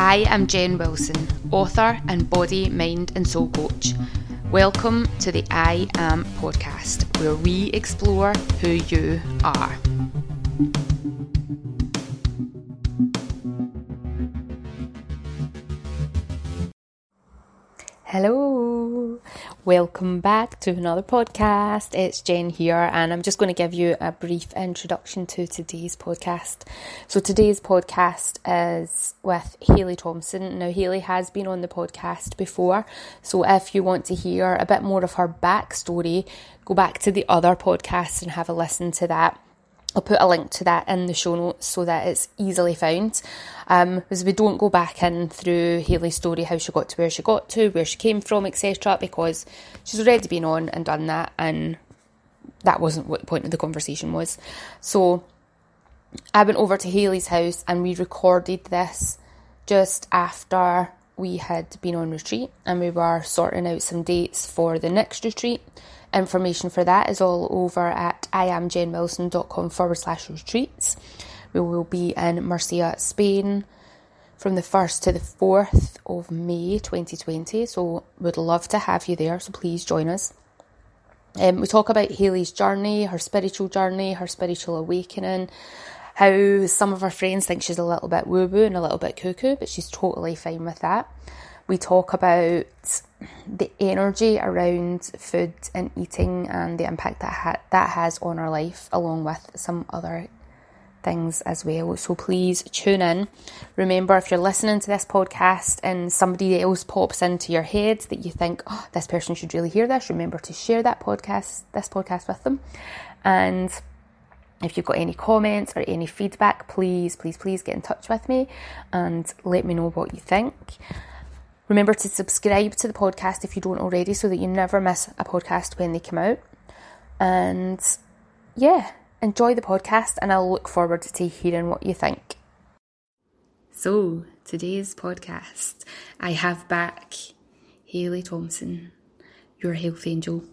I am Jen Wilson, author and body, mind, and soul coach. Welcome to the I Am podcast, where we explore who you are. Hello, welcome back to another podcast. It's Jen here, and I'm just going to give you a brief introduction to today's podcast. So, today's podcast is with Haley Thompson. Now, Haley has been on the podcast before, so if you want to hear a bit more of her backstory, go back to the other podcast and have a listen to that. I'll put a link to that in the show notes so that it's easily found. Um, because we don't go back in through Haley's story, how she got to where she got to, where she came from, etc., because she's already been on and done that, and that wasn't what the point of the conversation was. So I went over to Haley's house and we recorded this just after we had been on retreat and we were sorting out some dates for the next retreat. Information for that is all over at iamjenwilson.com forward slash retreats. We will be in Murcia, Spain from the 1st to the 4th of May 2020. So, would love to have you there. So, please join us. Um, we talk about Haley's journey, her spiritual journey, her spiritual awakening, how some of her friends think she's a little bit woo woo and a little bit cuckoo, but she's totally fine with that. We talk about the energy around food and eating and the impact that ha- that has on our life, along with some other things as well. So please tune in. Remember, if you're listening to this podcast and somebody else pops into your head that you think, oh, this person should really hear this, remember to share that podcast, this podcast with them. And if you've got any comments or any feedback, please, please, please get in touch with me and let me know what you think. Remember to subscribe to the podcast if you don't already so that you never miss a podcast when they come out. And yeah, enjoy the podcast and I'll look forward to hearing what you think. So, today's podcast, I have back Haley Thompson, your health angel,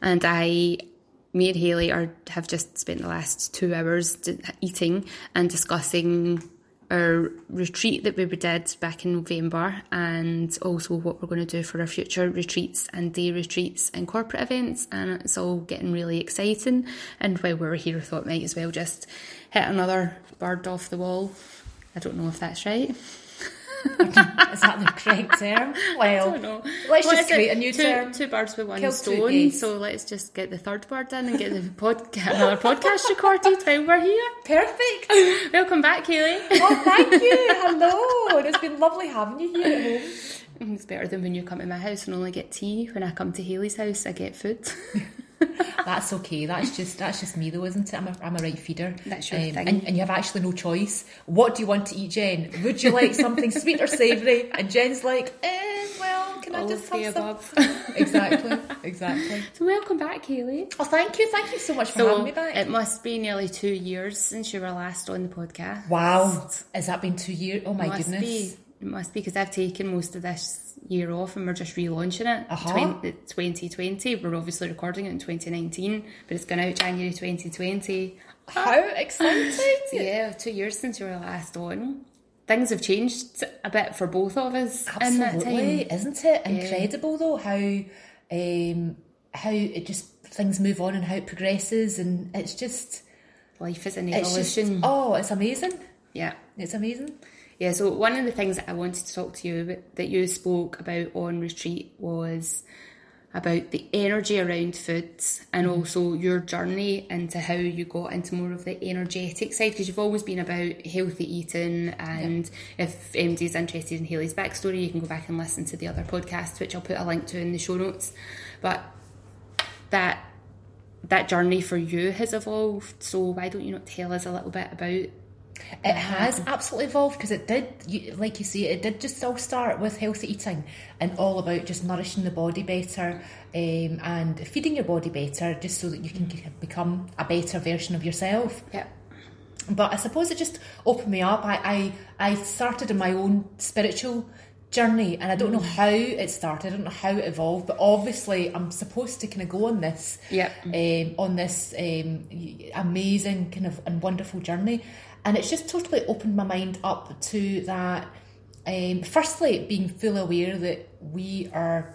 and I me and Haley are have just spent the last two hours eating and discussing our retreat that we did back in November and also what we're going to do for our future retreats and day retreats and corporate events and it's all getting really exciting and while we were here I thought might as well just hit another bird off the wall. I don't know if that's right. is that the correct term? Well, let's what just create it? a new two, term. Two birds with one Kill stone. So let's just get the third bird in and get the pod- another podcast recorded while we're here. Perfect. Welcome back, Haley. Oh, thank you. Hello. It's been lovely having you here at home. It's better than when you come to my house and only get tea. When I come to Haley's house, I get food. That's okay. That's just that's just me though, isn't it? I'm a, I'm a right feeder. That's your um, thing. And, and, you have actually no choice. What do you want to eat, Jen? Would you like something sweet or savoury? And Jen's like, eh, well, can All I just have above. some? exactly, exactly. So welcome back, Haley. Oh, thank you, thank you so much for so having me back. It must be nearly two years since you were last on the podcast. Wow, has that been two years? Oh my must goodness. Be. It must be because I've taken most of this year off and we're just relaunching it. Uh-huh. 20, 2020. We're obviously recording it in 2019, but it's going out January 2020. How exciting! yeah, two years since you were last on. Things have changed a bit for both of us Absolutely, isn't it incredible yeah. though how um, how it just things move on and how it progresses and it's just life is an evolution. It's just, oh, it's amazing. Yeah, it's amazing. Yeah, so one of the things that I wanted to talk to you about that you spoke about on retreat was about the energy around food and mm. also your journey into how you got into more of the energetic side because you've always been about healthy eating and yeah. if MD's interested in Haley's backstory you can go back and listen to the other podcasts which I'll put a link to in the show notes but that that journey for you has evolved so why don't you not tell us a little bit about it has absolutely evolved because it did, you, like you say, it did just all start with healthy eating and all about just nourishing the body better um, and feeding your body better just so that you can become a better version of yourself. Yeah. But I suppose it just opened me up. I, I, I started in my own spiritual journey and I don't know mm. how it started, I don't know how it evolved, but obviously I'm supposed to kind of go on this, yeah, um, on this um, amazing kind of and wonderful journey and it's just totally opened my mind up to that Um, firstly, being fully aware that we are.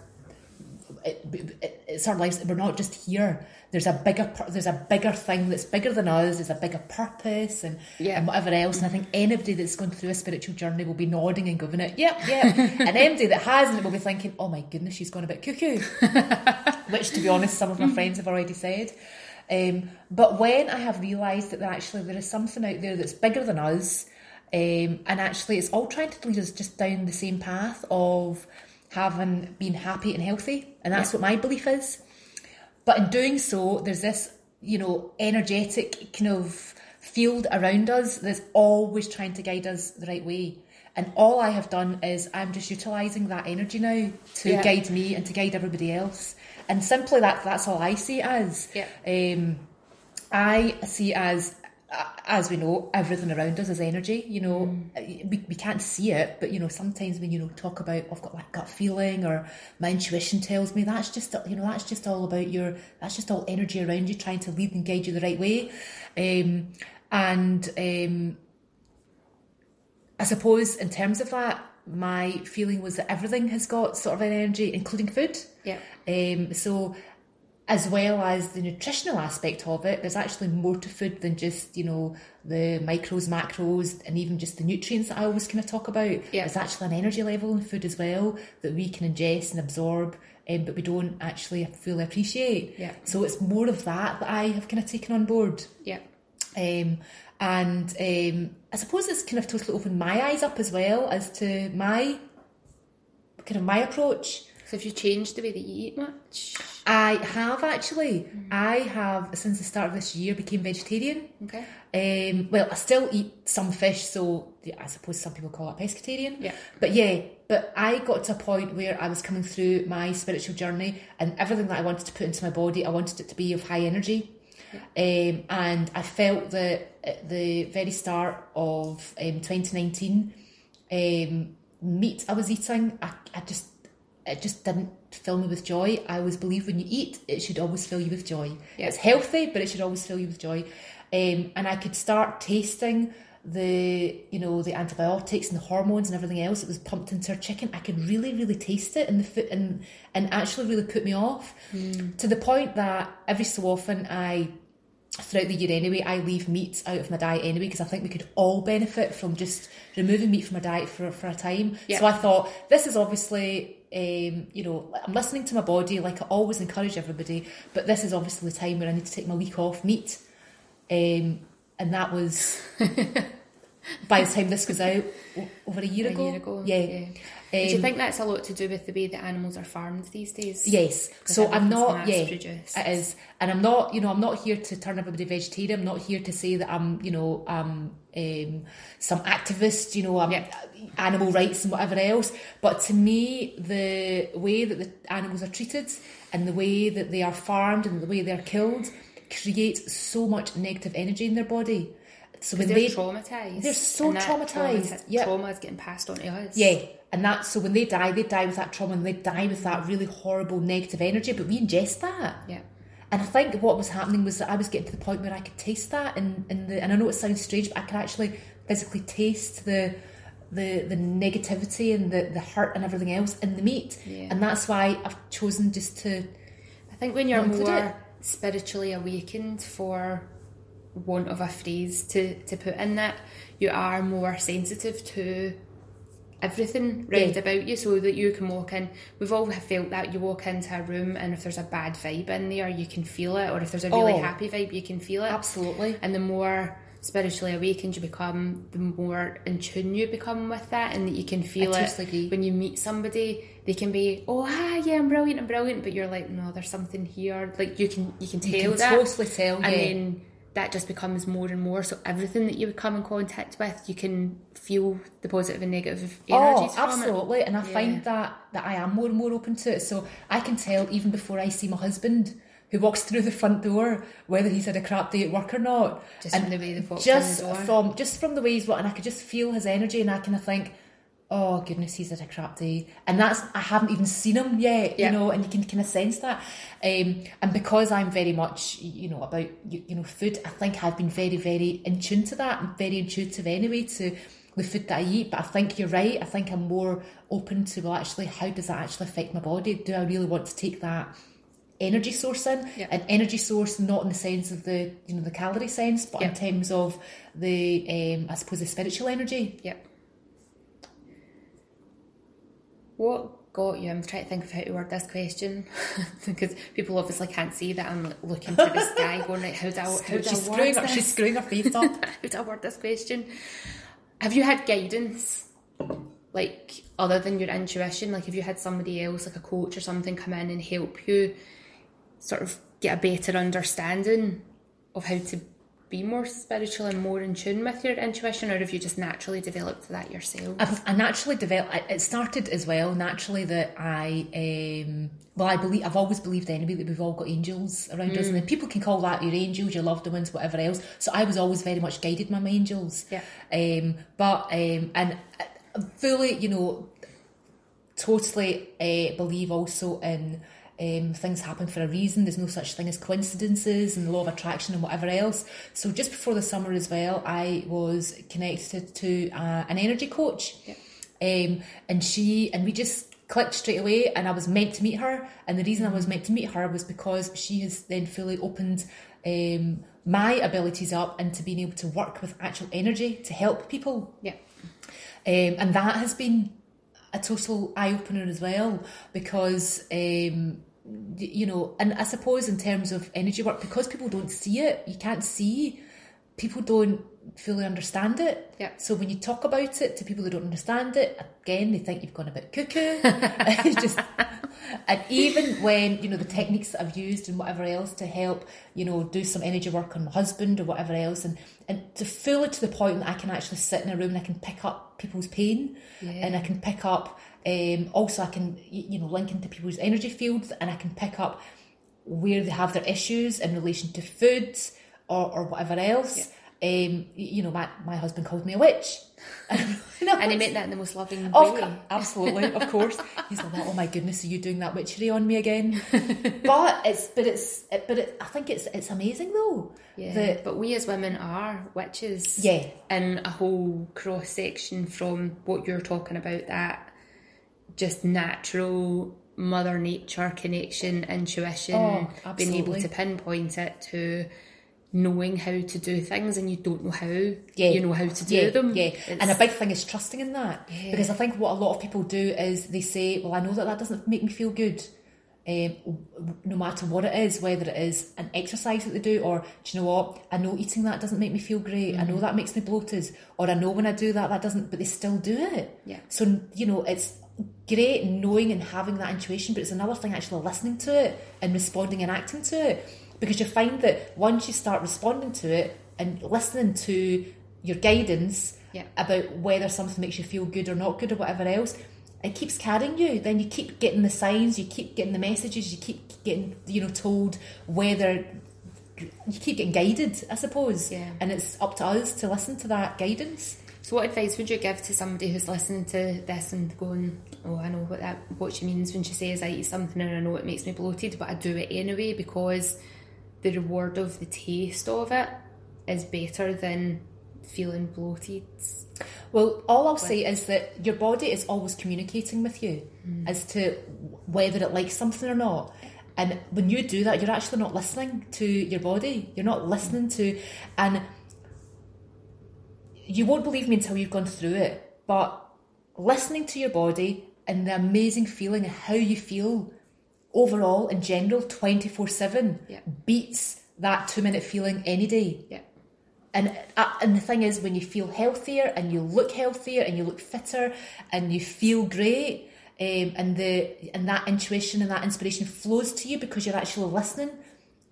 It, it, it's our lives. We're not just here. There's a bigger. There's a bigger thing that's bigger than us. There's a bigger purpose and, Yeah. and whatever else. And I think anybody that's going through a spiritual journey will be nodding and going, "It, yep, yep." and anybody that hasn't will be thinking, "Oh my goodness, she's gone a bit cuckoo." Which, to be honest, some of my friends have already said. Um, but when I have realised that actually there is something out there that's bigger than us, um, and actually it's all trying to lead us just down the same path of having been happy and healthy, and that's what my belief is. But in doing so, there's this, you know, energetic kind of field around us that's always trying to guide us the right way. And all I have done is I'm just utilising that energy now to Yeah. guide me and to guide everybody else. And simply that that's all I see it as. Yeah. Um, I see it as as we know, everything around us is energy. You know, we, we can't see it, but you know, sometimes when you know talk about I've got like gut feeling or my intuition tells me that's just you know that's just all about your that's just all energy around you trying to lead and guide you the right way. Um, and um, I suppose in terms of that, my feeling was that everything has got sort of an energy, including food. Yeah. Um, so, as well as the nutritional aspect of it, there's actually more to food than just you know the micros, macros, and even just the nutrients that I always kind of talk about. Yeah. There's actually an energy level in food as well that we can ingest and absorb. Um, but we don't actually fully appreciate. Yeah. So it's more of that that I have kind of taken on board. Yeah. Um, and um, I suppose it's kind of totally opened my eyes up as well as to my kind of my approach. So have you changed the way that you eat much? I have actually. I have since the start of this year became vegetarian. Okay. Um, well, I still eat some fish, so I suppose some people call it pescatarian. Yeah. But yeah, but I got to a point where I was coming through my spiritual journey, and everything that I wanted to put into my body, I wanted it to be of high energy. Um, and I felt that at the very start of um, 2019, um, meat I was eating, I, I just it just didn't fill me with joy. I always believe when you eat, it should always fill you with joy. Yeah. It's healthy, but it should always fill you with joy. Um, and I could start tasting the you know the antibiotics and the hormones and everything else that was pumped into her chicken. I could really really taste it in the food and and actually really put me off to the point that every so often I throughout the year anyway, I leave meat out of my diet anyway because I think we could all benefit from just removing meat from our diet for, for a time. Yeah. So I thought this is obviously, um, you know, I'm listening to my body like I always encourage everybody, but this is obviously the time where I need to take my week off meat. Um, and that was by the time this goes out over a year A ago. year ago, Yeah. yeah. Do you Um, think that's a lot to do with the way that animals are farmed these days? Yes. So I'm not. Yeah, produced. it is, and I'm not. You know, I'm not here to turn everybody vegetarian. I'm not here to say that I'm. You know, I'm um, some activists, You know, I'm Yeah. animal rights and whatever else. But to me, the way that the animals are treated and the way that they are farmed and the way they're killed creates so much negative energy in their body. So when They're they traumatized. They're so and traumatised, trauma- yeah. Trauma is getting passed on to us. yeah, and that so when they die, they die with that trauma and they die with that really horrible negative energy. But we ingest that. Yeah. And I think what was happening was that I was getting to the point where I could taste that, and in the and I know it sounds strange, but I could actually physically taste the the the negativity and the the hurt and everything else in the meat, Yeah. and that's why I've chosen just to. I think when you're more it. spiritually awakened, for want of a phrase to, to put in that, you are more sensitive to everything round Yeah. about you so that you can walk in. We've all felt that you walk into a room and if there's a bad vibe in there, you can feel it, or if there's a really Oh. happy vibe, you can feel it. Absolutely. And the more spiritually awakened you become, the more in tune you become with that, and that you can feel I it totally when you meet somebody. They can be, oh hi, yeah, I'm brilliant, I'm brilliant, but you're like, no, there's something here. Like you can, you can tell You can that, totally tell, and yeah. then that just becomes more and more. So everything that you come in contact with, you can feel the positive and negative Oh, energies it. absolutely, and I Yeah. find that that I am more and more open to it. So I can tell even before I see my husband. Who walks through the front door, whether he's had a crap day at work or not? Just and from the way just the door. from just from the way he's walking, and I could just feel his energy, and I kind of think, oh goodness, he's had a crap day, and that's I haven't even seen him yet, Yeah. you know, and you can kind of sense that. Um, and because I'm very much, you know, about you, you know food, I think I've been very, very in tune to that, and very intuitive anyway to the food that I eat. But I think you're right. I think I'm more open to well, actually, how does that actually affect my body? Do I really want to take that energy source in? Yeah. An energy source, not in the sense of the you know the calorie sense, but in terms of the um, I suppose the spiritual energy. Yep. What got you? I'm trying to think of how to word this question because people obviously can't see that I'm looking to the sky, going like, how do I, how do I word screwing her, this? she's screwing her face up. how do I word this question? Have you had guidance, like other than your intuition? Like, have you had somebody else, like a coach or something, come in and help you sort of get a better understanding of how to be more spiritual and more in tune with your intuition, or have you just naturally developed that yourself? I've, I naturally developed. It started as well naturally that I, um, well, I believe I've always believed anyway that we've all got angels around us, and then people can call that your angels, your loved ones, whatever else. So I was always very much guided by my angels. Yeah. Um, but um, and fully, you know, totally uh, believe also in um, things happen for a reason. There's no such thing as coincidences and the law of attraction and whatever else. So just before the summer as well, I was connected to uh, an energy coach, um, and she and we just clicked straight away. And I was meant to meet her, and the reason I was meant to meet her was because she has then fully opened. Um, my abilities up into being able to work with actual energy to help people Yeah. um, and that has been a total eye opener as well because um, you know, and I suppose in terms of energy work, because people don't see it, you can't see. People don't fully understand it. Yeah. So when you talk about it to people who don't understand it, again, they think you've gone a bit cuckoo. Just, and even when you know the techniques that I've used and whatever else to help, you know, do some energy work on my husband or whatever else, and and to fully to the point that I can actually sit in a room and I can pick up people's pain, and I can pick up. Um, also, I can you know link into people's energy fields, and I can pick up where they have their issues in relation to foods or, or whatever else. Um, you know, my, my husband called me a witch. And he meant that in the most loving Of way. absolutely, of course. He's like, "Oh my goodness, are you doing that witchery on me again?" but it's, but it's, it, but it, I think it's, it's amazing though. Yeah, that- but we as women are witches. Yeah. In a whole cross section from what you're talking about, that just natural mother nature connection, intuition, Oh, being able to pinpoint it to knowing how to do things and you don't know how yeah, you know how to do yeah, them. Yeah, It's- and a big thing is trusting in that yeah. because I think what a lot of people do is they say, "Well, I know that that doesn't make me feel good." Um, no matter what it is, whether it is an exercise that they do, or do you know what? I know eating that doesn't make me feel great. I Mm-hmm. know that makes me bloated, or I know when I do that that doesn't, but they still do it. Yeah. So you know, it's great knowing and having that intuition, but it's another thing actually listening to it and responding and acting to it, because you find that once you start responding to it and listening to your guidance Yeah. about whether something makes you feel good or not good or whatever else, it keeps carrying you. Then you keep getting the signs, you keep getting the messages, you keep getting, you know, told whether you keep getting guided, I suppose. Yeah. And it's up to us to listen to that guidance. So, what advice would you give to somebody who's listening to this and going, "Oh, I know what that what she means when she says I eat something and I know it makes me bloated, but I do it anyway because the reward of the taste of it is better than feeling bloated." Well, all I'll say is that your body is always communicating with you hmm. as to whether it likes something or not. And when you do that, you're actually not listening to your body. You're not listening to, and you won't believe me until you've gone through it. But listening to your body and the amazing feeling of how you feel overall in general, 24 7, beats that two minute feeling any day. Yeah. And uh, and the thing is, when you feel healthier and you look healthier and you look fitter and you feel great, um, and the and that intuition and that inspiration flows to you because you're actually listening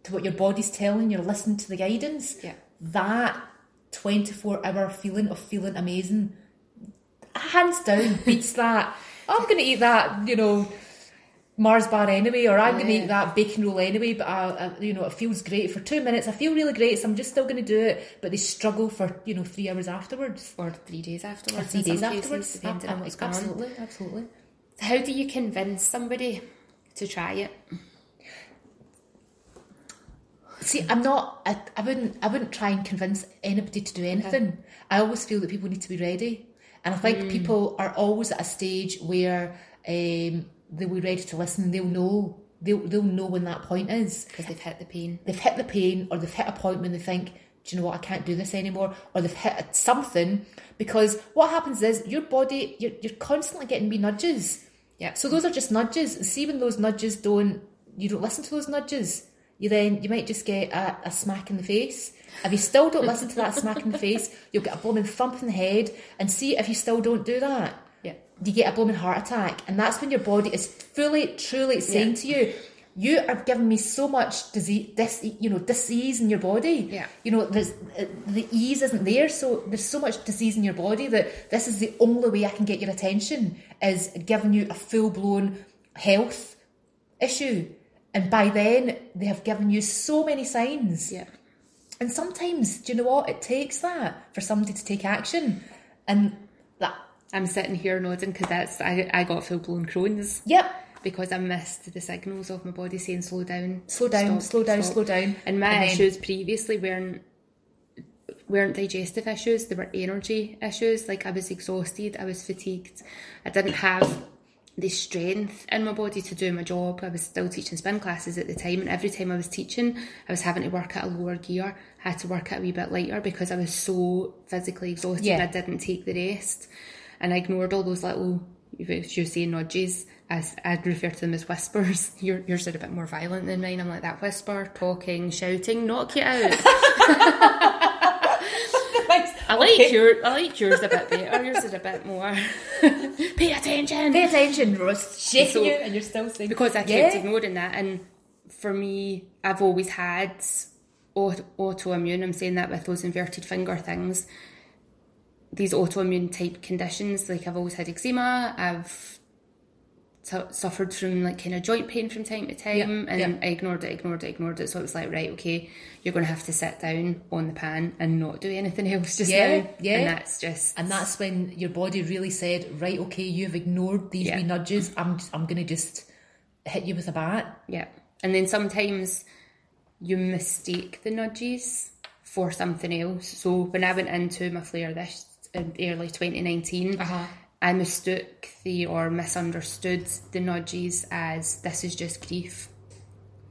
to what your body's telling. You're listening to the guidance. Yeah. That twenty four hour feeling of feeling amazing, hands down, beats that. I'm going to eat that, you know. Mars bar anyway, or I'm going to eat that bacon roll anyway. But I, I, you know, it feels great for two minutes. I feel really great, so I'm just still going to do it. But they struggle for you know three hours afterwards, Or three days or afterwards. three in some days cases, afterwards. what's going on. absolutely, absolutely. How do you convince somebody to try it? See, I'm not. I, I wouldn't. I wouldn't try and convince anybody to do anything. I always feel that people need to be ready. And I think people are always at a stage where um, they'll be ready to listen. They'll know. They'll, they'll know when that point is. Because they've hit the pain. They've hit the pain, or they've hit a point when they think, "Do you know what? I can't do this anymore," or they've hit something. Because what happens is your body, you're, you're constantly getting wee nudges. Yeah. So those are just nudges. See when those nudges don't, you don't listen to those nudges. You then you might just get a, a smack in the face. If you still don't listen to that smack in the face, you'll get a blooming thump in the head. And see if you still don't do that, Yeah. you get a blooming heart attack. And that's when your body is fully, truly saying Yeah. to you, "You are giving me so much disease, this you know, disease in your body. Yeah. You know, there's the ease isn't there, so there's so much disease in your body that this is the only way I can get your attention is giving you a full blown health issue." And by then, they have given you so many signs. Yeah. And sometimes, do you know what? It takes that for somebody to take action. And that, I'm sitting here nodding because that's I, I got full blown Crohn's yep, because I missed the signals of my body saying slow down, slow down, stop, slow down, stop." slow down. And my then- issues previously weren't weren't digestive issues; they were energy issues. Like I was exhausted, I was fatigued, I didn't have the strength in my body to do my job. I was still teaching spin classes at the time, and every time I was teaching, I was having to work at a lower gear. I had to work at a wee bit lighter because I was so physically exhausted. Yeah. I didn't take the rest, and I ignored all those little. If you're saying nudges, as I'd refer to them as whispers. Your, yours are a bit more violent than mine. I'm like that whisper, talking, shouting, knock you out. I like your, I like yours a bit better. Yours is a bit more. Pay attention. Pay attention, Ross. Shaking So- you, and you're still saying because I kept Yeah. ignoring that. And for me, I've always had au- autoimmune. I'm saying that with those inverted finger things. These autoimmune type conditions, like I've always had eczema. I've su- suffered from like kind of joint pain from time to time, Yeah, and yeah. I ignored it, ignored it, ignored it. So it was like, right, okay, you're going to have to sit down on the pan and not do anything else just Yeah, now. yeah. And that's just And that's when your body really said, right, okay, you've ignored these Yeah. wee nudges. I'm, I'm going to just hit you with a bat. Yeah. And then sometimes you mistake the nudges for something else. So when I went into my flare this in early 2019, Uh-huh. I mistook the or misunderstood the nudges as this is just grief.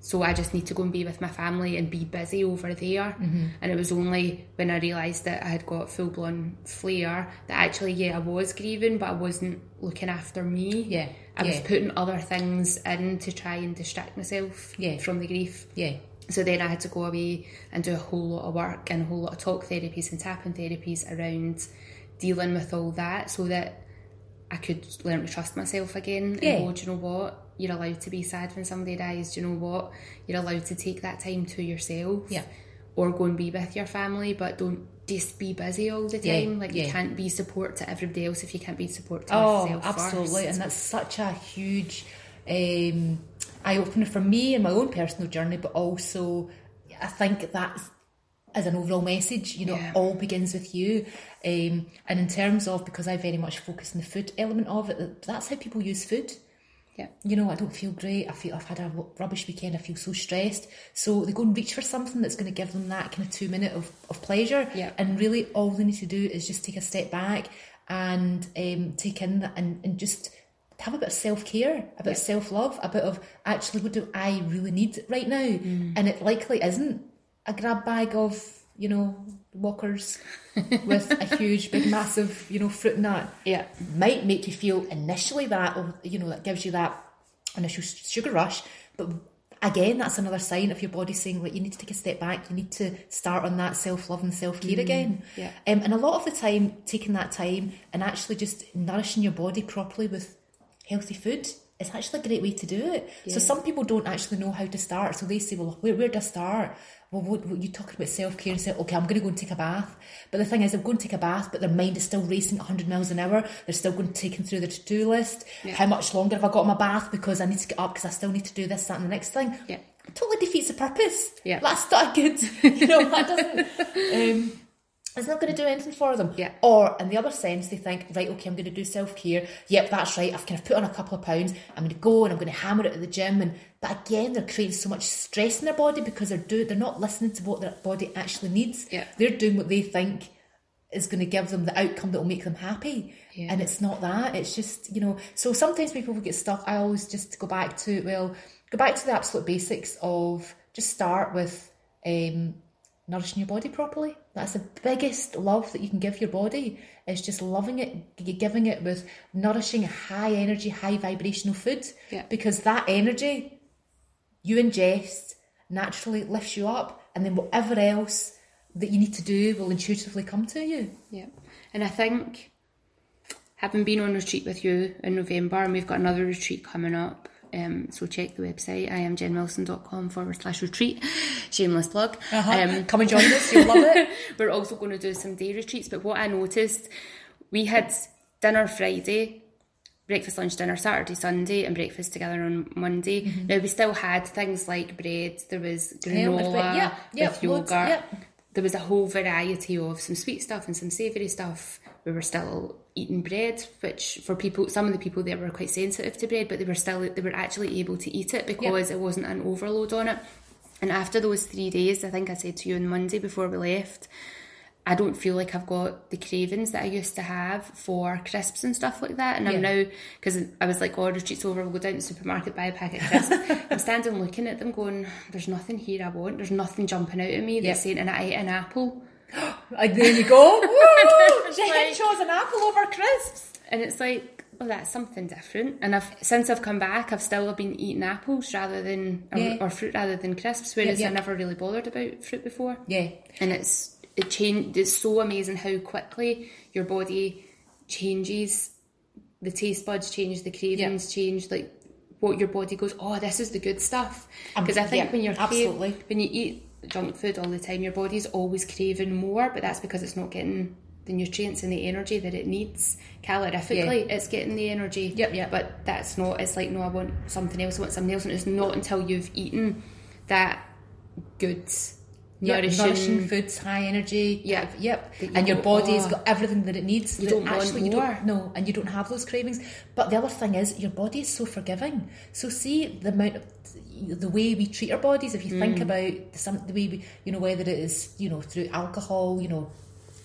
So I just need to go and be with my family and be busy over there. Mm-hmm. And it was only when I realised that I had got full blown flare that actually, yeah, I was grieving, but I wasn't looking after me. Yeah, I was putting other things in to try and distract myself Yeah. from the grief. Yeah. So then I had to go away and do a whole lot of work and a whole lot of talk therapies and tapping therapies around dealing with all that so that I could learn to trust myself again Yeah. and go, do you know what? You're allowed to be sad when somebody dies. Do you know what? You're allowed to take that time to yourself. Yeah. Or go and be with your family, but don't just be busy all the Yeah, time. Like yeah. you can't be support to everybody else if you can't be support to Oh, yourself. absolutely. first. And that's such a huge um, eye opener for me in my own personal journey, but also I think that's as an overall message, you know, Yeah. all begins with you. Um, and in terms of, because I very much focus on the food element of it, that's how people use food. Yeah. You know, I don't feel great. I feel I've had a rubbish weekend. I feel so stressed. So they go and reach for something that's going to give them that kind of two minute of, of pleasure. Yeah. And really, all they need to do is just take a step back and um, take in that and, and just have a bit of self care, a bit of self love, a bit of actually, what do I really need right now? And it likely isn't a grab bag of, you know, walkers with a huge, big, massive, you know, fruit that Yeah. might make you feel initially that, or you know, that gives you that initial sugar rush. But again, that's another sign of your body saying, like, you need to take a step back. You need to start on that self love and self care again. yeah. Um, and a lot of the time, taking that time and actually just nourishing your body properly with healthy food is actually a great way to do it. So some people don't actually know how to start. So they say, well, where, where do I start? Well, what, what you talking about self care and say, okay, I'm going to go and take a bath. But the thing is, I'm going to take a bath, but their mind is still racing 100 miles an hour. They're still going to taking through their to do list. How much longer have I got in my bath? Because I need to get up because I still need to do this, that, and the next thing. Yeah. It totally defeats the purpose. Yeah. That's not a good, you know, that doesn't. Um, it's not going to do anything for them. Yeah. Or in the other sense, they think, right, okay, I'm going to do self care. Yep, that's right. I've kind of put on a couple of pounds. I'm going to go and I'm going to hammer it at the gym. And but again, they're creating so much stress in their body because they're do they're not listening to what their body actually needs. Yeah. They're doing what they think is going to give them the outcome that will make them happy. Yeah. And it's not that. It's just, you know, so sometimes people will get stuck. I always just go back to, well, go back to the absolute basics of just start with um, nourishing your body properly. That's the biggest love that you can give your body is just loving it, giving it with nourishing, high energy, high vibrational food. Yeah. Because that energy you ingest naturally lifts you up, and then whatever else that you need to do will intuitively come to you. Yeah. And I think having been on retreat with you in November, and we've got another retreat coming up. Um, so check the website, I am iamjenwilson.com forward slash retreat. Shameless plug. Um, Come and join us, you'll love it. we're also going to do some day retreats. But what I noticed, we had dinner Friday, breakfast, lunch, dinner Saturday, Sunday, and breakfast together on Monday. Now we still had things like bread. There was granola yeah, yeah, with loads, yogurt. yeah. There was a whole variety of some sweet stuff and some savoury stuff. We were still eating bread, which for people, some of the people there were quite sensitive to bread, but they were still they were actually able to eat it because it wasn't an overload on it. And after those three days, I think I said to you on Monday before we left, I don't feel like I've got the cravings that I used to have for crisps and stuff like that. And I'm Yeah. now, because I was like, oh, retreat's over, we'll go down to the supermarket, buy a packet of crisps. I'm standing looking at them going, there's nothing here I want. There's nothing jumping out at me Yeah. saying, and I ate an apple. And there you go. Woo! Jen like- chose an apple over crisps. And it's like, well, that's something different. And I've since I've come back, I've still been eating apples rather than, or, Yeah. or fruit rather than crisps, whereas yeah. I never really bothered about fruit before. Yeah. and it's it changed it's so amazing how quickly your body changes the taste buds change the cravings change like what your body goes oh this is the good stuff Um, because i think yeah, when you're absolutely. when you eat junk food all the time. Your body's always craving more but that's because it's not getting the nutrients and the energy that it needs calorifically. It's getting the energy. Yep, yep. but that's not it's like no i want something else. I want something else. And it's not until you've eaten that good Yep, nourishing, nourishing foods, high energy. Yeah. Yep. You And your body's "Oh." got everything that it needs. You don't want actually you more. don't no, and you don't have those cravings. But the other thing is your body is so forgiving. So see the amount of the way we treat our bodies, if you think Mm. about some the way we you know, whether it is, you know, through alcohol, you know,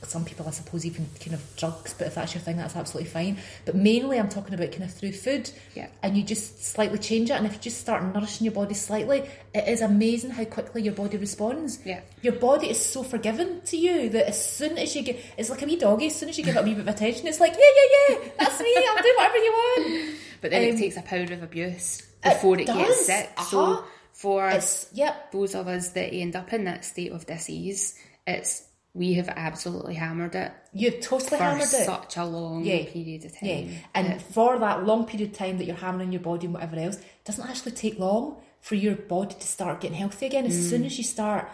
some people I suppose even kind of drugs, but if that's your thing, that's absolutely fine. But mainly I'm talking about kind of through food. Yeah. And you just slightly change it and if you just start nourishing your body slightly, it is amazing how quickly your body responds. Yeah. Your body is so forgiving to you that as soon as you get, it's like a wee doggy. As soon as you give it a wee bit of attention, it's like, yeah, yeah, yeah, that's me. I'll do whatever you want. But then Um, it takes a power of abuse before it, does, gets sick. uh-huh. So for It's yep, those of us that end up in that state of disease, it's we have absolutely hammered it you've totally hammered it. such a long Yeah. period of time. Yeah, and for that long period of time that you're hammering your body and whatever else, it doesn't actually take long for your body to start getting healthy again. As Mm. soon as you start,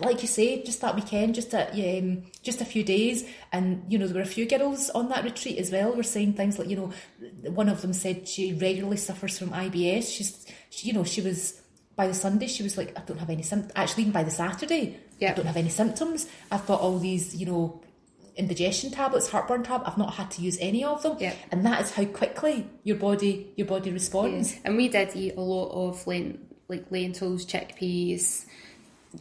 like you say, just that weekend, just a um, just a few days, and you know there were a few girls on that retreat as well. Were saying things like you know, one of them said she regularly suffers from IBS. She's she, you know she was by the Sunday she was like I don't have any symptoms. Actually, even by the Saturday, Yeah. I don't have any symptoms. I've got all these you know indigestion tablets, heartburn tab. I've not had to use any of them, Yeah. and that is how quickly your body your body responds. And we did eat a lot of lent, like lentils, chickpeas.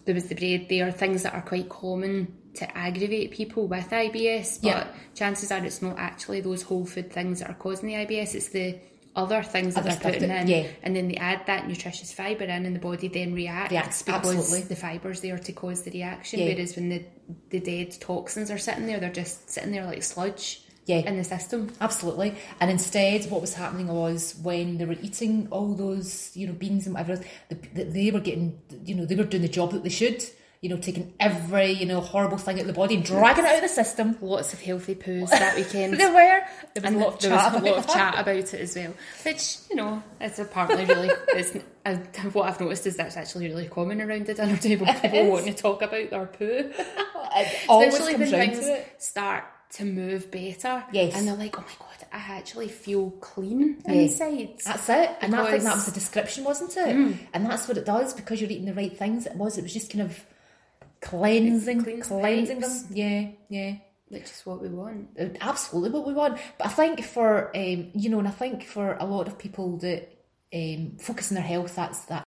There was the bread there, things that are quite common to aggravate people with IBS. But Yeah. chances are it's not actually those whole food things that are causing the IBS. It's the other things that they're putting that- in, yeah. and then they add that nutritious fibre in, and the body then reacts Reacts, because absolutely. the fibre's there to cause the reaction. Yeah. Whereas when the the dead toxins are sitting there, they're just sitting there like sludge Yeah. in the system. Absolutely. And instead, what was happening was when they were eating all those, you know, beans and whatever, else, the, the, they were getting, you know, they were doing the job that they should. You know, taking every, you know, horrible thing out of the body and dragging it out of the system. Lots of healthy poos that weekend. There were. There was and a lot of chat was a about lot of chat about it as well, which you know, it's apparently really. It's, uh, what I've noticed is that's actually really common around the dinner table. People wanting to talk about their poo, especially when things start to move better. Yes. and they're like, "Oh my god, I actually feel clean Yeah. inside." That's it. And I think that Mm. was the description, wasn't it? And that's what it does because you're eating the right things. It was. It was just kind of cleansing, Cleans cleansing them. Yeah, yeah. which is what we want. Uh, absolutely what we want. But I think for um, you know, and I think for a lot of people that um, focus on their health, that's that